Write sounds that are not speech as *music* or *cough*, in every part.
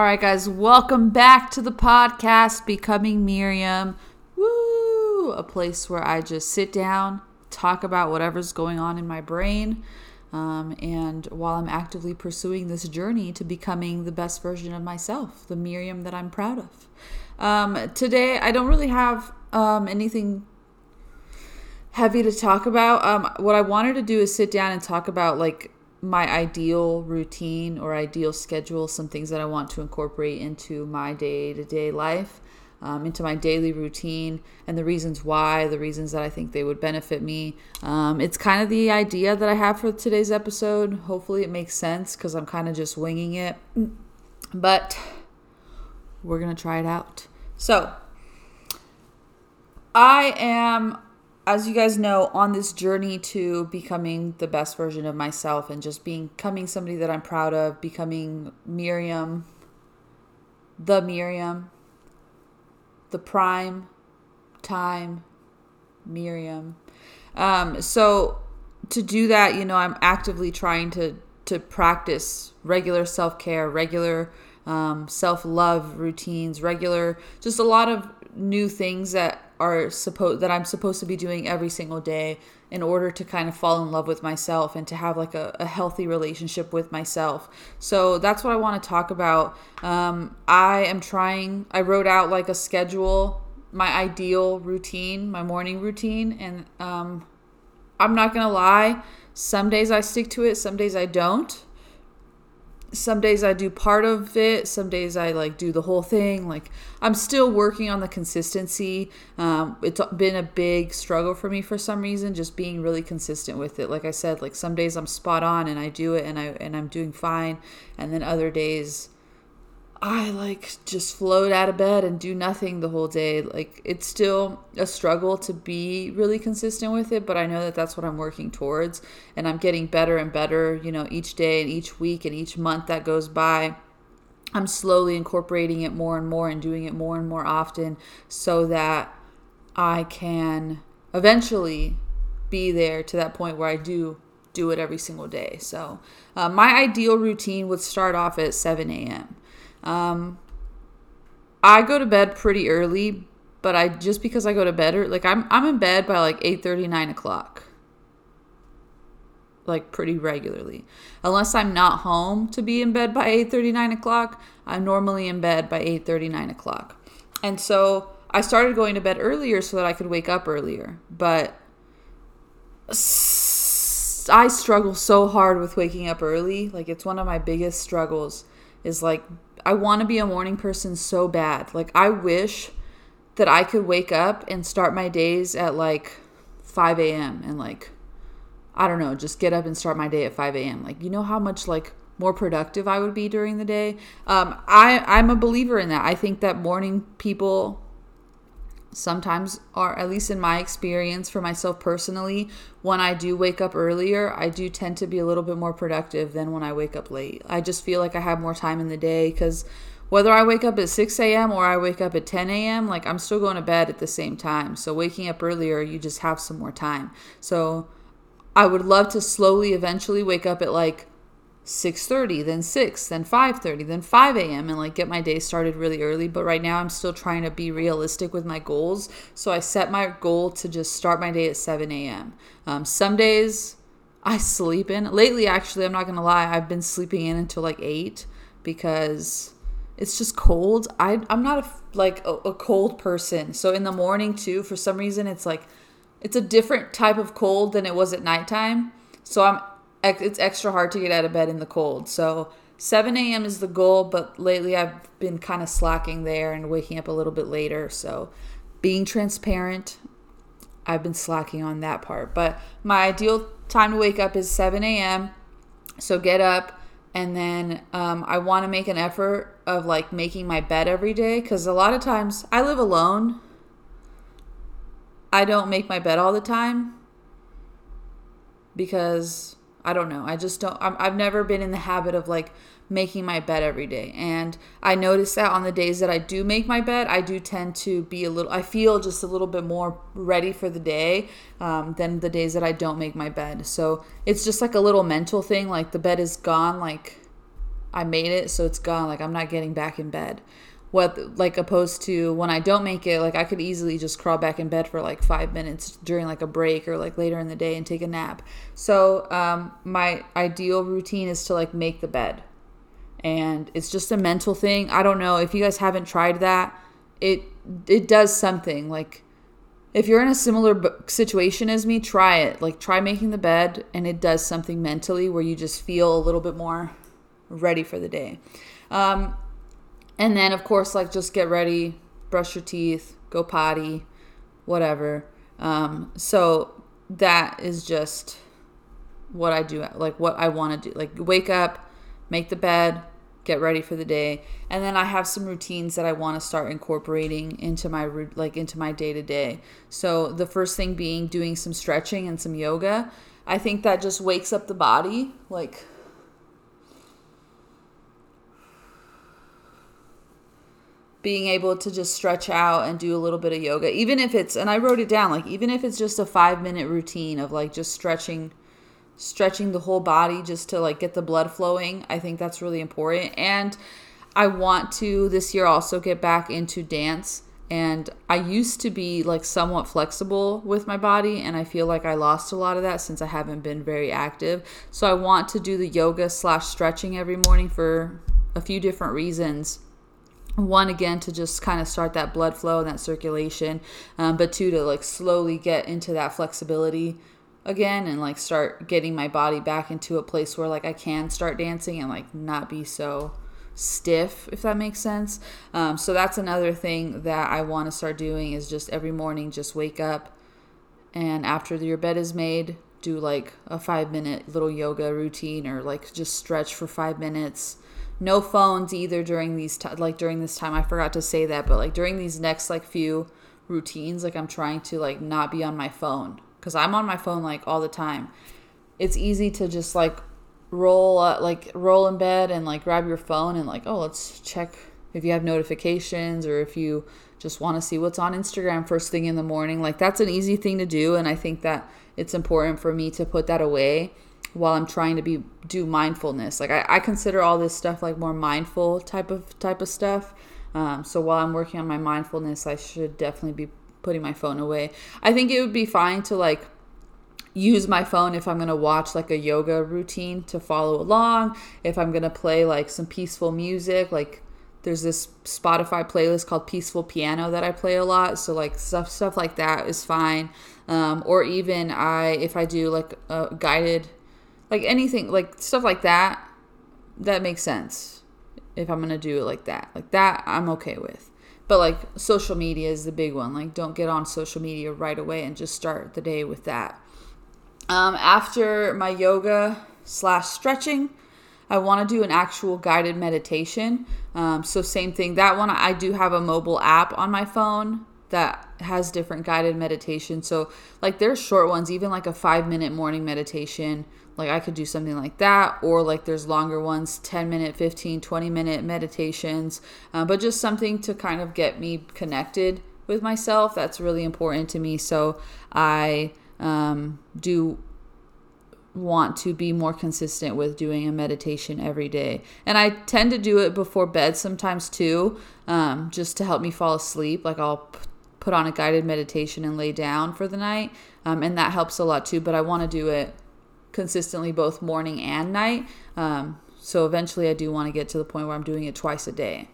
All right, guys, welcome back to the podcast, Becoming Miriam. Woo! A place where I just sit down, talk about whatever's going on in my brain, um, and while I'm actively pursuing this journey to becoming the best version of myself, the Miriam that I'm proud of. Um, today, I don't really have um, anything heavy to talk about. Um, what I wanted to do is sit down and talk about like my ideal routine or ideal schedule, some things that I want to incorporate into my day to day life, um, into my daily routine, and the reasons why, the reasons that I think they would benefit me. Um, it's kind of the idea that I have for today's episode. Hopefully, it makes sense because I'm kind of just winging it. But we're going to try it out. So, I am as you guys know, on this journey to becoming the best version of myself and just becoming somebody that I'm proud of, becoming Miriam, the Miriam, the prime time Miriam. Um, so to do that, you know, I'm actively trying to to practice regular self care, regular um, self love routines, regular, just a lot of new things that are supposed that I'm supposed to be doing every single day in order to kind of fall in love with myself and to have like a, a healthy relationship with myself. So that's what I want to talk about. Um, I am trying. I wrote out like a schedule, my ideal routine, my morning routine, and um, I'm not gonna lie. Some days I stick to it. Some days I don't some days I do part of it, some days I like do the whole thing. Like I'm still working on the consistency. Um, it's been a big struggle for me for some reason, just being really consistent with it. Like I said, like some days I'm spot on and I do it and I and I'm doing fine, and then other days I like just float out of bed and do nothing the whole day. Like it's still a struggle to be really consistent with it, but I know that that's what I'm working towards and I'm getting better and better, you know, each day and each week and each month that goes by. I'm slowly incorporating it more and more and doing it more and more often so that I can eventually be there to that point where I do do it every single day. So, uh, my ideal routine would start off at 7 a.m. Um, I go to bed pretty early, but I just because I go to bed like I'm I'm in bed by like 8 30, 9 o'clock. Like pretty regularly. Unless I'm not home to be in bed by 8 30, 9 o'clock, I'm normally in bed by 8 30, 9 o'clock. And so I started going to bed earlier so that I could wake up earlier. But I struggle so hard with waking up early. Like it's one of my biggest struggles is like I want to be a morning person so bad. Like I wish that I could wake up and start my days at like 5 a.m. and like I don't know, just get up and start my day at 5 a.m. Like you know how much like more productive I would be during the day. Um, I I'm a believer in that. I think that morning people sometimes are at least in my experience for myself personally when i do wake up earlier i do tend to be a little bit more productive than when i wake up late. I just feel like i have more time in the day because whether i wake up at 6 a.m or i wake up at 10 a.m like i'm still going to bed at the same time. So waking up earlier you just have some more time. So i would love to slowly eventually wake up at like 6.30 then 6 then 5.30 then 5 a.m and like get my day started really early. But right now i'm still trying to be realistic with my goals. So i set my goal to just start my day at 7 a.m um, some days i sleep in. Lately actually i'm not gonna lie i've been sleeping in until like 8 because it's just cold. I, i'm not a, like a, a cold person. So in the morning too for some reason it's like it's a different type of cold than it was at nighttime. So i'm it's extra hard to get out of bed in the cold. So 7 a.m. is the goal, but lately I've been kind of slacking there and waking up a little bit later. So being transparent, I've been slacking on that part. But my ideal time to wake up is 7 a.m. So get up, and then um, I want to make an effort of like making my bed every day because a lot of times I live alone. I don't make my bed all the time because I don't know. I just don't. i have never been in the habit of like making my bed every day. And I notice that on the days that I do make my bed, I do tend to be a little, I feel just a little bit more ready for the day um, than the days that I don't make my bed. So it's just like a little mental thing. Like the bed is gone, like I made it, so it's gone. Like I'm not getting back in bed. What like opposed to when I don't make it, like I could easily just crawl back in bed for like five minutes during like a break or like later in the day and take a nap. So um, my ideal routine is to like make the bed, and it's just a mental thing. I don't know if you guys haven't tried that. It it does something like if you're in a similar situation as me, try it. Like try making the bed and it does something mentally where you just feel a little bit more ready for the day. Um, and then of course like just get ready, brush your teeth, go potty, whatever. Um, so that is just what I do like what I want to do. Like wake up, make the bed, get ready for the day and then i have some routines that i want to start incorporating into my like into my day to day so the first thing being doing some stretching and some yoga i think that just wakes up the body like being able to just stretch out and do a little bit of yoga even if it's and i wrote it down like even if it's just a five minute routine of like just stretching stretching the whole body just to like get the blood flowing. I think that's really important. And I want to this year also get back into dance. And I used to be like somewhat flexible with my body, and I feel like I lost a lot of that since I haven't been very active. So I want to do the yoga slash stretching every morning for a few different reasons one again to just kind of start that blood flow and that circulation um, but two to like slowly get into that flexibility again and like start getting my body back into a place where like I can start dancing and like not be so stiff if that makes sense. Um, so that's another thing that I want to start doing is just every morning just wake up and after your bed is made do like a five minute little yoga routine or like just stretch for five minutes no phones either during these t- like during this time i forgot to say that but like during these next like few routines like i'm trying to like not be on my phone because I'm on my phone like all the time. It's easy to just like roll uh, like roll in bed and like grab your phone and like oh let's check if you have notifications or if you just want to see what's on Instagram first thing in the morning. Like that's an easy thing to do and I think that it's important for me to put that away while I'm trying to be do mindfulness. Like I, I consider all this stuff like more mindful type of type of stuff. Um, so while I'm working on my mindfulness, I should definitely be putting my phone away. I think it would be fine to like use my phone if I'm going to watch like a yoga routine to follow along, if I'm going to play like some peaceful music, like there's this Spotify playlist called Peaceful Piano that I play a lot, so like stuff stuff like that is fine. Um, or even I if I do like a guided like anything like stuff like that that makes sense if I'm to do it like that. Like that I'm okay with. But like social media is the big one. Like don't get on social media right away and just start the day with that. Um, after my yoga slash stretching, I want to do an actual guided meditation. Um, so same thing. That one I do have a mobile app on my phone that has different guided meditation. So like there's short ones, even like a five minute morning meditation like I could do something like that, or like there's longer ones 10 minute, 15, 20 minute meditations, uh, but just something to kind of get me connected with myself. That's really important to me. So I um, do want to be more consistent with doing a meditation every day. And I tend to do it before bed sometimes too, um, just to help me fall asleep. Like I'll put on a guided meditation and lay down for the night. Um, and that helps a lot too. But I want to do it consistently both morning and night. Um, so eventually, I do want to get to the point where I'm doing it twice a day.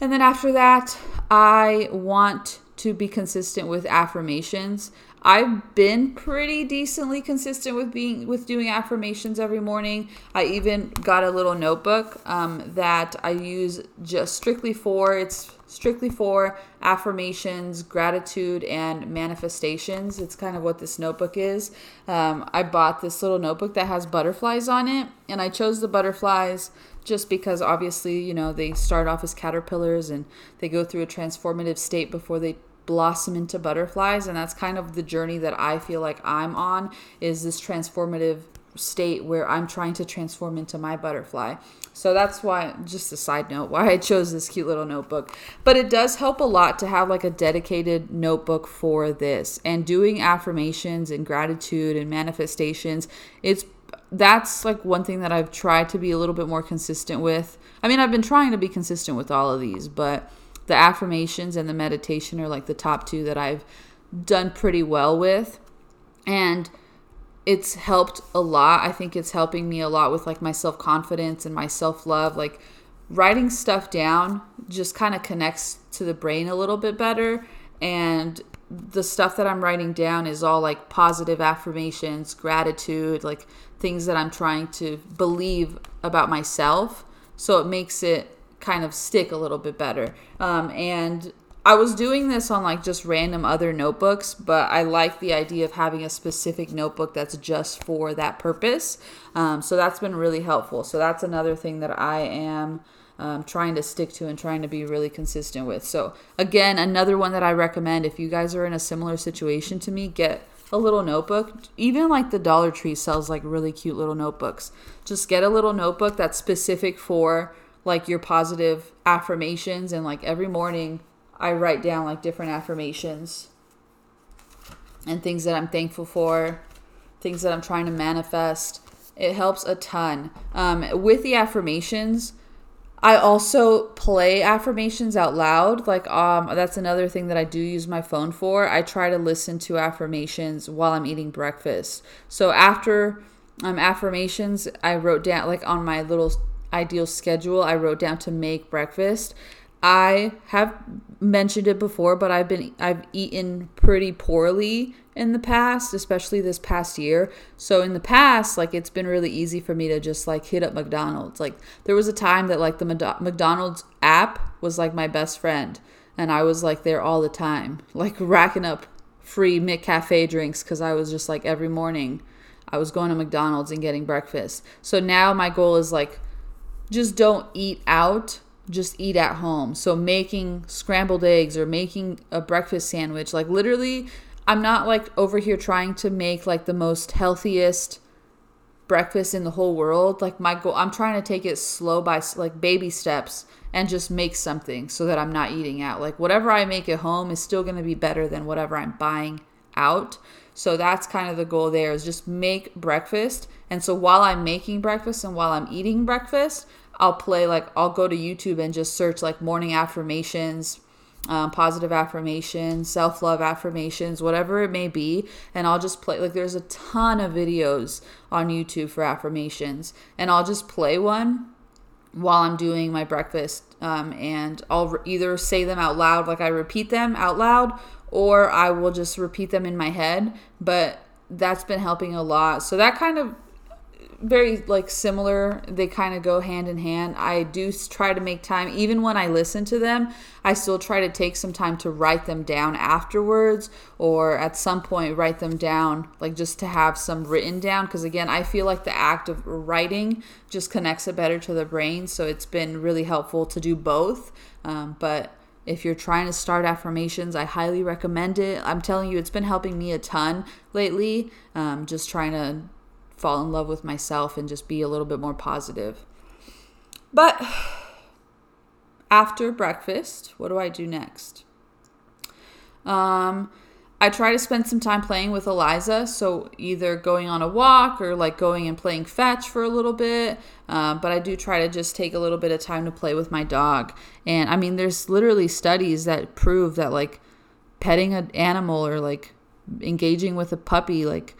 And then after that, I want to be consistent with affirmations. I've been pretty decently consistent with being with doing affirmations every morning. I even got a little notebook um, that I use just strictly for it's strictly for affirmations, gratitude, and manifestations. It's kind of what this notebook is. Um, I bought this little notebook that has butterflies on it, and I chose the butterflies just because obviously you know they start off as caterpillars and they go through a transformative state before they blossom into butterflies and that's kind of the journey that I feel like I'm on is this transformative state where I'm trying to transform into my butterfly. So that's why just a side note why I chose this cute little notebook. But it does help a lot to have like a dedicated notebook for this and doing affirmations and gratitude and manifestations. It's that's like one thing that I've tried to be a little bit more consistent with. I mean, I've been trying to be consistent with all of these, but the affirmations and the meditation are like the top two that I've done pretty well with. And it's helped a lot. I think it's helping me a lot with like my self confidence and my self love. Like writing stuff down just kind of connects to the brain a little bit better. And the stuff that I'm writing down is all like positive affirmations, gratitude, like things that I'm trying to believe about myself. So it makes it kind of stick a little bit better. Um, and I was doing this on like just random other notebooks, but I like the idea of having a specific notebook that's just for that purpose. Um, so that's been really helpful. So that's another thing that I am um, trying to stick to and trying to be really consistent with. So, again, another one that I recommend if you guys are in a similar situation to me, get a little notebook. Even like the Dollar Tree sells like really cute little notebooks. Just get a little notebook that's specific for like your positive affirmations and like every morning I write down like different affirmations and things that I'm thankful for, things that I'm trying to manifest. It helps a ton. Um, with the affirmations, I also play affirmations out loud. Like um that's another thing that I do use my phone for. I try to listen to affirmations while I'm eating breakfast. So after um affirmations, I wrote down like on my little ideal schedule, I wrote down to make breakfast. I have mentioned it before, but I've been I've eaten pretty poorly in the past, especially this past year. So in the past, like it's been really easy for me to just like hit up McDonald's. Like there was a time that like the McDonald's app was like my best friend, and I was like there all the time, *laughs* like racking up free McCafe drinks because I was just like every morning I was going to McDonald's and getting breakfast. So now my goal is like just don't eat out just eat at home. So making scrambled eggs or making a breakfast sandwich, like literally I'm not like over here trying to make like the most healthiest breakfast in the whole world. Like my goal I'm trying to take it slow by like baby steps and just make something so that I'm not eating out. Like whatever I make at home is still going to be better than whatever I'm buying out. So that's kind of the goal there is just make breakfast. And so while I'm making breakfast and while I'm eating breakfast, I'll play like I'll go to YouTube and just search like morning affirmations, um, positive affirmations, self love affirmations, whatever it may be, and I'll just play. Like there's a ton of videos on YouTube for affirmations, and I'll just play one while I'm doing my breakfast, um, and I'll re- either say them out loud, like I repeat them out loud, or I will just repeat them in my head. But that's been helping a lot. So that kind of very like similar they kind of go hand in hand i do try to make time even when i listen to them i still try to take some time to write them down afterwards or at some point write them down like just to have some written down because again i feel like the act of writing just connects it better to the brain so it's been really helpful to do both um, but if you're trying to start affirmations, I highly recommend it. I'm telling you, it's been helping me a ton lately. Um, just trying to fall in love with myself and just be a little bit more positive. But after breakfast, what do I do next? Um, I try to spend some time playing with Eliza. So either going on a walk or like going and playing fetch for a little bit. Uh, but I do try to just take a little bit of time to play with my dog. And I mean, there's literally studies that prove that like petting an animal or like engaging with a puppy, like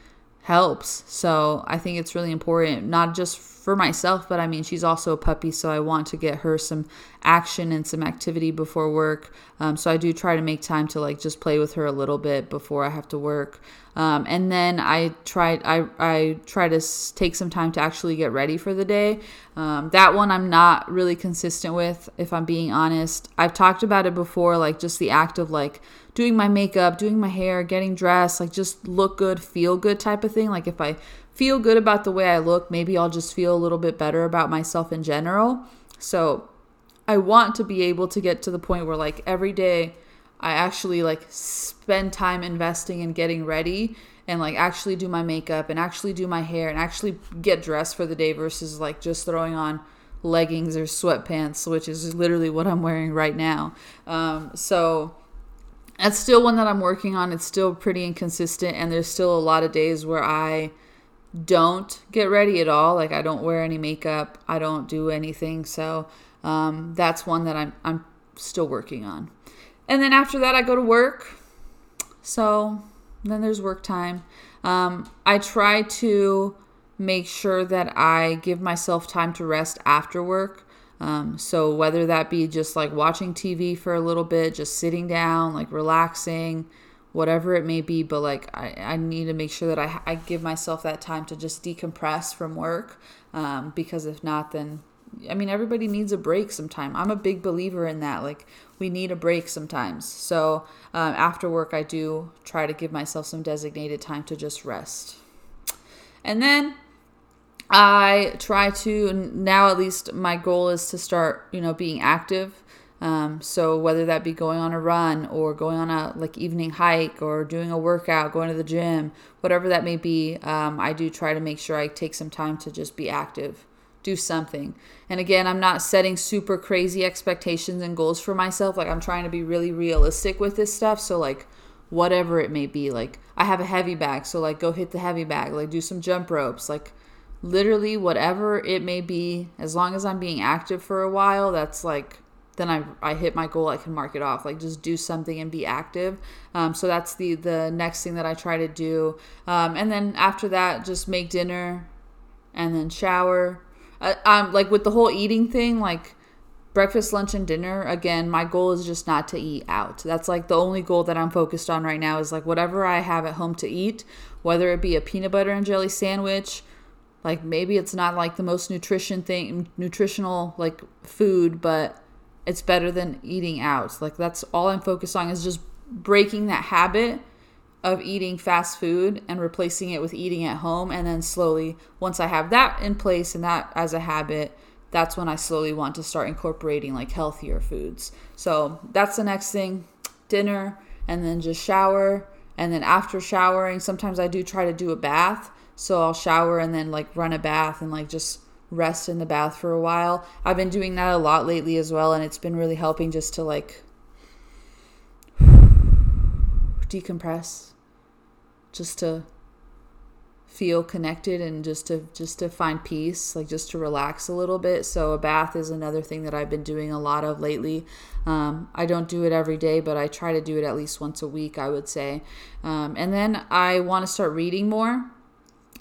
helps. So I think it's really important, not just for myself, but I mean, she's also a puppy, so I want to get her some action and some activity before work. Um, so I do try to make time to like just play with her a little bit before I have to work. Um, and then I try I I try to take some time to actually get ready for the day. Um, that one I'm not really consistent with, if I'm being honest. I've talked about it before, like just the act of like doing my makeup, doing my hair, getting dressed, like just look good, feel good type of thing. Like if I feel good about the way I look, maybe I'll just feel a little bit better about myself in general. So I want to be able to get to the point where like every day I actually like spend time investing in getting ready and like actually do my makeup and actually do my hair and actually get dressed for the day versus like just throwing on leggings or sweatpants, which is literally what I'm wearing right now. Um, so that's still one that I'm working on. It's still pretty inconsistent, and there's still a lot of days where I don't get ready at all. Like I don't wear any makeup. I don't do anything. So um, that's one that I'm I'm still working on. And then after that, I go to work. So then there's work time. Um, I try to make sure that I give myself time to rest after work. Um, so whether that be just like watching TV for a little bit, just sitting down, like relaxing, whatever it may be, but like I, I need to make sure that I, I give myself that time to just decompress from work. Um, because if not, then I mean, everybody needs a break sometime. I'm a big believer in that. Like, we need a break sometimes. So, um, after work, I do try to give myself some designated time to just rest. And then I try to, now at least my goal is to start, you know, being active. Um, so whether that be going on a run or going on a like evening hike or doing a workout, going to the gym, whatever that may be, um, I do try to make sure I take some time to just be active, do something. And again, I'm not setting super crazy expectations and goals for myself. Like I'm trying to be really realistic with this stuff. So like whatever it may be, like I have a heavy bag, so like go hit the heavy bag, like do some jump ropes, like literally whatever it may be, as long as I'm being active for a while, that's like then I, I hit my goal, I can mark it off. Like just do something and be active. Um, so that's the the next thing that I try to do. Um, and then after that, just make dinner, and then shower. Uh, um, like with the whole eating thing, like breakfast, lunch, and dinner. Again, my goal is just not to eat out. That's like the only goal that I'm focused on right now is like whatever I have at home to eat, whether it be a peanut butter and jelly sandwich. Like maybe it's not like the most nutrition thing, nutritional like food, but it's better than eating out. Like that's all I'm focused on is just breaking that habit of eating fast food and replacing it with eating at home and then slowly once I have that in place and that as a habit, that's when I slowly want to start incorporating like healthier foods. So, that's the next thing, dinner and then just shower and then after showering, sometimes I do try to do a bath. So, I'll shower and then like run a bath and like just rest in the bath for a while. I've been doing that a lot lately as well, and it's been really helping just to like decompress, just to feel connected and just to just to find peace like just to relax a little bit. So a bath is another thing that i've been doing a lot of lately. Um, i don't do it every day but i try to do it at least once a week i would say. Um, and then i want to start reading more.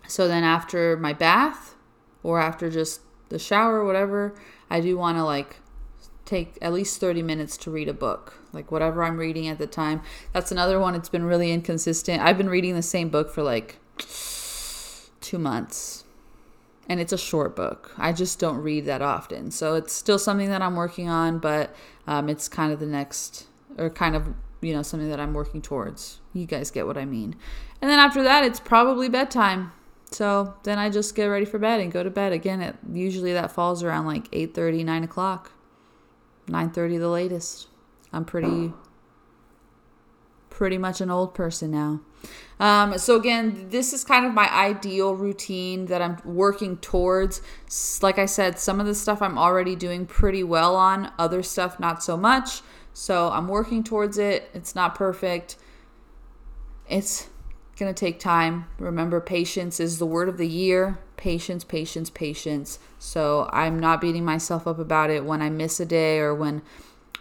So then after my bath or after just the shower, whatever, I do want to like take at least 30 minutes to read a book, like whatever I'm reading at the time. That's another one. It's been really inconsistent. I've been reading the same book for like two months. And it's a short book. I just don't read that often. So it's still something that I'm working on, but um, it's kind of the next, or kind of, you know, something that I'm working towards. You guys get what I mean. And then after that, it's probably bedtime. So then I just get ready for bed and go to bed. Again, it usually that falls around like 8 30, 9 o'clock. 9 30 the latest. I'm pretty pretty much an old person now. Um, so again, this is kind of my ideal routine that I'm working towards. Like I said, some of the stuff I'm already doing pretty well on, other stuff not so much. So I'm working towards it. It's not perfect. It's going to take time. Remember, patience is the word of the year. Patience, patience, patience. So I'm not beating myself up about it when I miss a day or when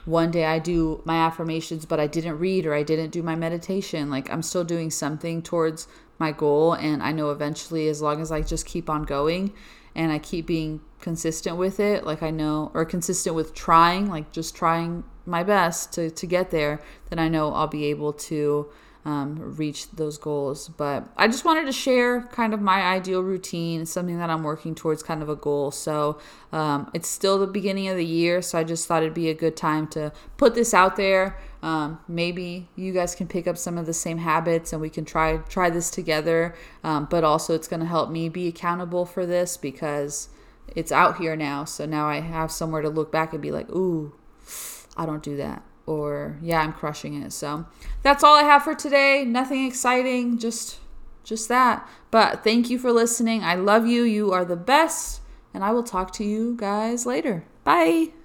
one day I do my affirmations, but I didn't read or I didn't do my meditation. Like I'm still doing something towards my goal. And I know eventually, as long as I just keep on going and I keep being consistent with it, like I know, or consistent with trying, like just trying my best to, to get there, then I know I'll be able to um, reach those goals. But I just wanted to share kind of my ideal routine, something that I'm working towards, kind of a goal. So um, it's still the beginning of the year, so I just thought it'd be a good time to put this out there. Um, maybe you guys can pick up some of the same habits and we can try try this together. Um, but also, it's going to help me be accountable for this because it's out here now. So now I have somewhere to look back and be like, ooh, I don't do that or yeah, I'm crushing it. So that's all I have for today. Nothing exciting, just just that. But thank you for listening. I love you. You are the best, and I will talk to you guys later. Bye.